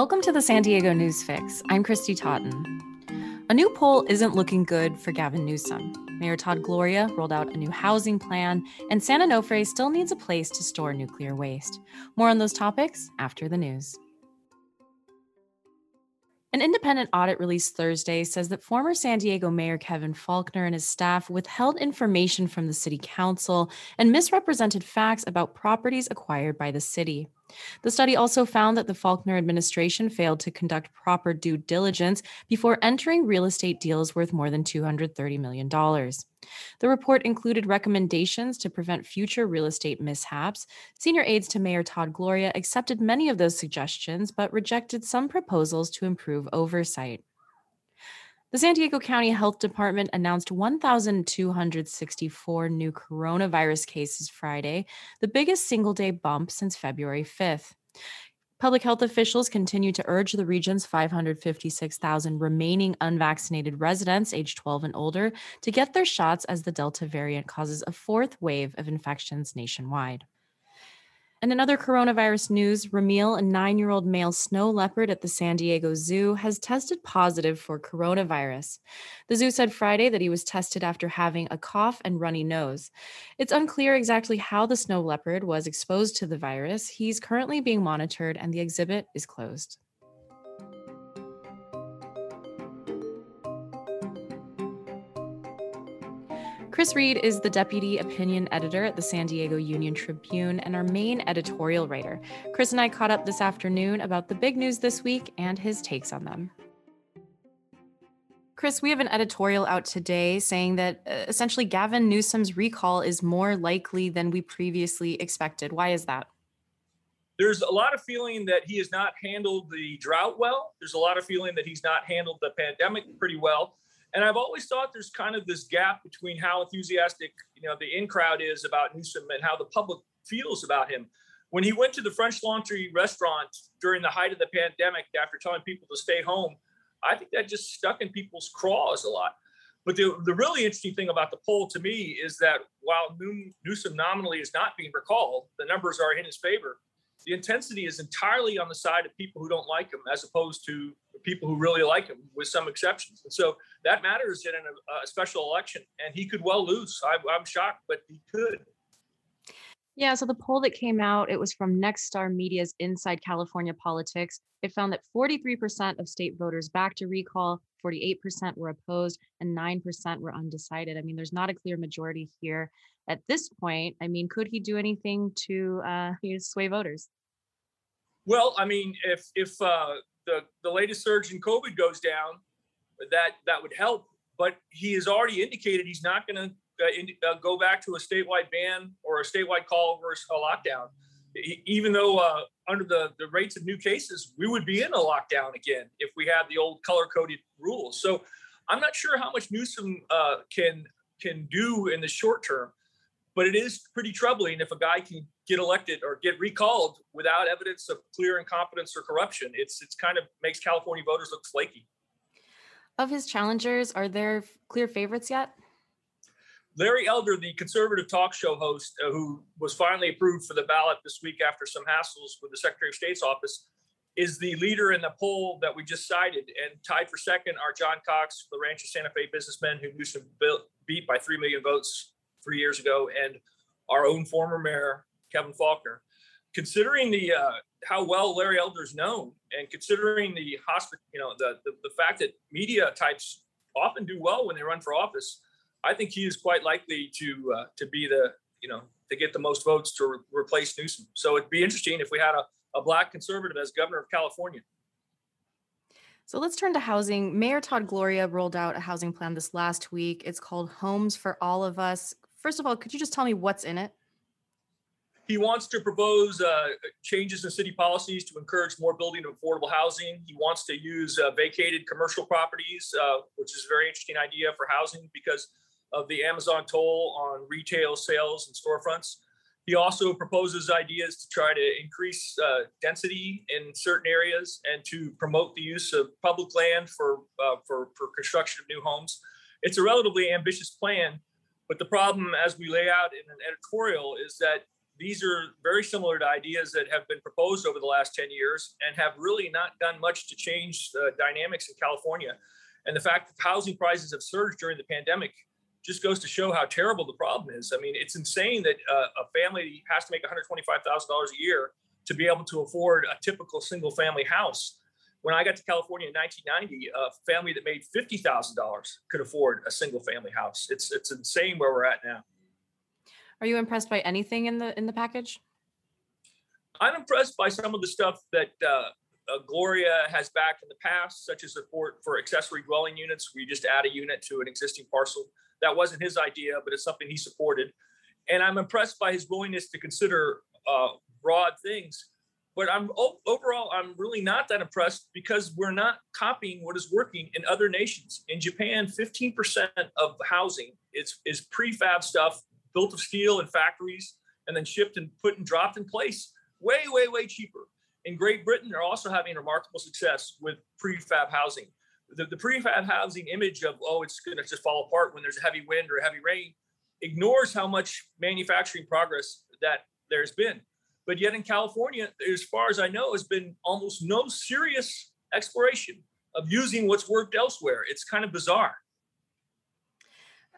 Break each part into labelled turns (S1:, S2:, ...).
S1: Welcome to the San Diego News Fix. I'm Christy Totten. A new poll isn't looking good for Gavin Newsom. Mayor Todd Gloria rolled out a new housing plan, and San Onofre still needs a place to store nuclear waste. More on those topics after the news. An independent audit released Thursday says that former San Diego Mayor Kevin Faulconer and his staff withheld information from the city council and misrepresented facts about properties acquired by the city. The study also found that the Faulconer administration failed to conduct proper due diligence before entering real estate deals worth more than $230 million. The report included recommendations to prevent future real estate mishaps. Senior aides to Mayor Todd Gloria accepted many of those suggestions, but rejected some proposals to improve oversight. The San Diego County Health Department announced 1,264 new coronavirus cases Friday, the biggest single day bump since February 5th. Public health officials continue to urge the region's 556,000 remaining unvaccinated residents age 12 and older to get their shots as the Delta variant causes a fourth wave of infections nationwide. And another coronavirus news Ramil, a nine year old male snow leopard at the San Diego Zoo, has tested positive for coronavirus. The zoo said Friday that he was tested after having a cough and runny nose. It's unclear exactly how the snow leopard was exposed to the virus. He's currently being monitored and the exhibit is closed. Chris Reed is the deputy opinion editor at the San Diego Union Tribune and our main editorial writer. Chris and I caught up this afternoon about the big news this week and his takes on them. Chris, we have an editorial out today saying that uh, essentially Gavin Newsom's recall is more likely than we previously expected. Why is that?
S2: There's a lot of feeling that he has not handled the drought well. There's a lot of feeling that he's not handled the pandemic pretty well. And I've always thought there's kind of this gap between how enthusiastic, you know, the in crowd is about Newsom and how the public feels about him. When he went to the French Laundry restaurant during the height of the pandemic after telling people to stay home, I think that just stuck in people's craws a lot. But the, the really interesting thing about the poll to me is that while Newsom nominally is not being recalled, the numbers are in his favor the intensity is entirely on the side of people who don't like him as opposed to people who really like him with some exceptions and so that matters in a, a special election and he could well lose I, i'm shocked but he could
S1: yeah, so the poll that came out, it was from Nexstar Media's Inside California Politics. It found that 43% of state voters backed a recall, 48% were opposed, and 9% were undecided. I mean, there's not a clear majority here at this point, I mean, could he do anything to uh, sway voters?
S2: Well, I mean, if if uh, the the latest surge in COVID goes down, that that would help. But he has already indicated he's not going to uh, uh, go back to a statewide ban or a statewide call versus a lockdown. Even though uh, under the, the rates of new cases, we would be in a lockdown again if we had the old color coded rules. So I'm not sure how much Newsom uh, can can do in the short term. But it is pretty troubling if a guy can get elected or get recalled without evidence of clear incompetence or corruption. It's it's kind of makes California voters look flaky.
S1: Of his challengers, are there clear favorites yet?
S2: Larry Elder, the conservative talk show host uh, who was finally approved for the ballot this week after some hassles with the Secretary of State's office, is the leader in the poll that we just cited. And tied for second are John Cox, the Rancho Santa Fe businessman who Newsom beat by 3 million votes three years ago, and our own former mayor Kevin Faulconer. Considering the uh, how well Larry Elder's known, and considering the hospital, you know, the, the the fact that media types often do well when they run for office, I think he is quite likely to uh, to be the you know to get the most votes to re- replace Newsom. So it'd be interesting if we had a, a black conservative as governor of California.
S1: So let's turn to housing. Mayor Todd Gloria rolled out a housing plan this last week. It's called Homes for All of Us. First of all, could you just tell me what's in it?
S2: He wants to propose uh, changes in city policies to encourage more building of affordable housing. He wants to use uh, vacated commercial properties, uh, which is a very interesting idea for housing because of the Amazon toll on retail sales and storefronts. He also proposes ideas to try to increase uh, density in certain areas and to promote the use of public land for, uh, for, for construction of new homes. It's a relatively ambitious plan, but the problem, as we lay out in an editorial, is that these are very similar to ideas that have been proposed over the last 10 years and have really not done much to change the dynamics in California. And the fact that housing prices have surged during the pandemic just goes to show how terrible the problem is. I mean, it's insane that uh, a family has to make $125,000 a year to be able to afford a typical single family house. When I got to California in 1990, a family that made $50,000 could afford a single family house. It's, it's insane where we're at now.
S1: Are you impressed by anything in the in the package?
S2: I'm impressed by some of the stuff that uh, uh, Gloria has backed in the past, such as support for accessory dwelling units. We just add a unit to an existing parcel. That wasn't his idea, but it's something he supported. And I'm impressed by his willingness to consider uh, broad things. But I'm overall, I'm really not that impressed because we're not copying what is working in other nations. In Japan, 15% of housing is, is prefab stuff built of steel in factories and then shipped and put and dropped in place way, way, way cheaper. In Great Britain, they're also having remarkable success with prefab housing. The, the prefab housing image of, oh, it's going to just fall apart when there's a heavy wind or a heavy rain ignores how much manufacturing progress that there's been. But yet in California, as far as I know, has been almost no serious exploration of using what's worked elsewhere. It's kind of bizarre.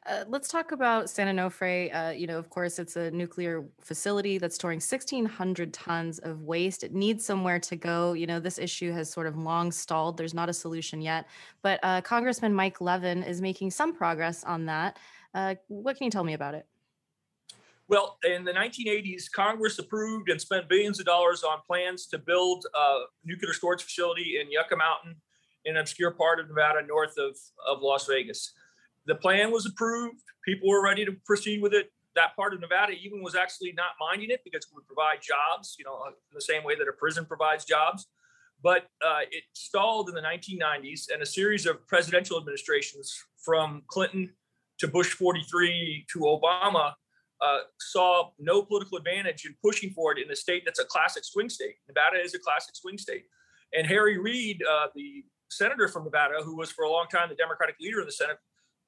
S1: Uh, let's talk about San Onofre. Uh, you know, of course, it's a nuclear facility that's storing 1,600 tons of waste. It needs somewhere to go. You know, this issue has sort of long stalled. There's not a solution yet. But uh, Congressman Mike Levin is making some progress on that. Uh, what can you tell me about it?
S2: Well, in the 1980s, Congress approved and spent billions of dollars on plans to build a nuclear storage facility in Yucca Mountain, in an obscure part of Nevada, north of, of Las Vegas the plan was approved. People were ready to proceed with it. That part of Nevada even was actually not minding it because it would provide jobs, you know, in the same way that a prison provides jobs. But uh, it stalled in the 1990s, and a series of presidential administrations from Clinton to Bush 43 to Obama uh, saw no political advantage in pushing for it in a state that's a classic swing state. Nevada is a classic swing state. And Harry Reid, uh, the senator from Nevada, who was for a long time the Democratic leader in the Senate,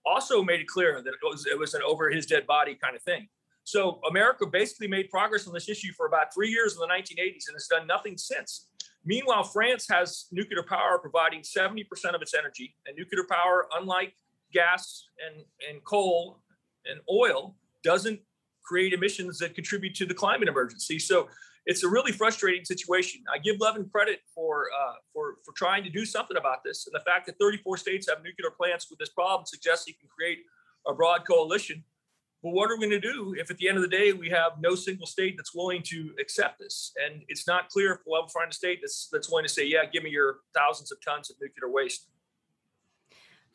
S2: also made it clear that it was it was an over his dead body kind of thing. So America basically made progress on this issue for about three years in the 1980s and has done nothing since. Meanwhile, France has nuclear power providing 70% of its energy, and nuclear power, unlike gas and, and coal and oil, doesn't create emissions that contribute to the climate emergency. So it's a really frustrating situation. I give Levin credit for uh, for for trying to do something about this, and the fact that 34 states have nuclear plants with this problem suggests he can create a broad coalition. But what are we going to do if, at the end of the day, we have no single state that's willing to accept this? And it's not clear if we'll ever find a state that's that's willing to say, "Yeah, give me your thousands of tons of nuclear waste."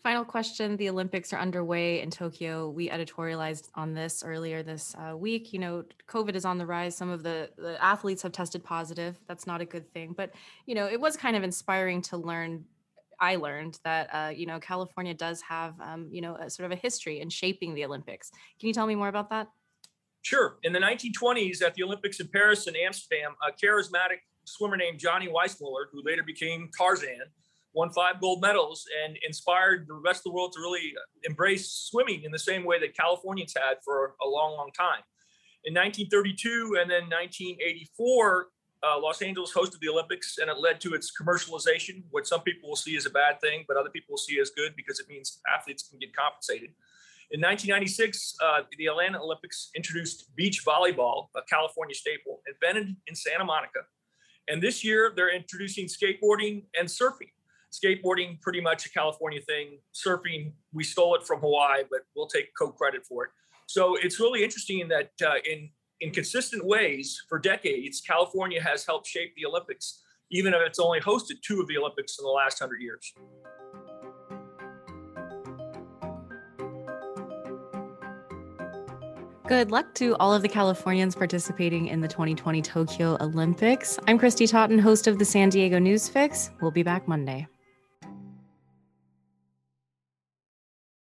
S1: Final question. The Olympics are underway in Tokyo. We editorialized on this earlier this uh, week. You know, COVID is on the rise. Some of the, the athletes have tested positive. That's not a good thing. But, you know, it was kind of inspiring to learn. I learned that, uh, you know, California does have, um, you know, a, sort of a history in shaping the Olympics. Can you tell me more about that?
S2: Sure. In the 1920s at the Olympics in Paris and Amsterdam, a charismatic swimmer named Johnny Weissmuller, who later became Tarzan, won five gold medals and inspired the rest of the world to really embrace swimming in the same way that Californians had for a long, long time. In 1932 and then 1984, uh, Los Angeles hosted the Olympics and it led to its commercialization, which some people will see as a bad thing, but other people will see as good because it means athletes can get compensated. In 1996, uh, the Atlanta Olympics introduced beach volleyball, a California staple, invented in Santa Monica. And this year, they're introducing skateboarding and surfing skateboarding pretty much a California thing. Surfing, we stole it from Hawaii, but we'll take co-credit for it. So it's really interesting that uh, in in consistent ways for decades, California has helped shape the Olympics, even if it's only hosted two of the Olympics in the last hundred years.
S1: Good luck to all of the Californians participating in the 2020 Tokyo Olympics. I'm Christy Totten, host of the San Diego News Fix. We'll be back Monday.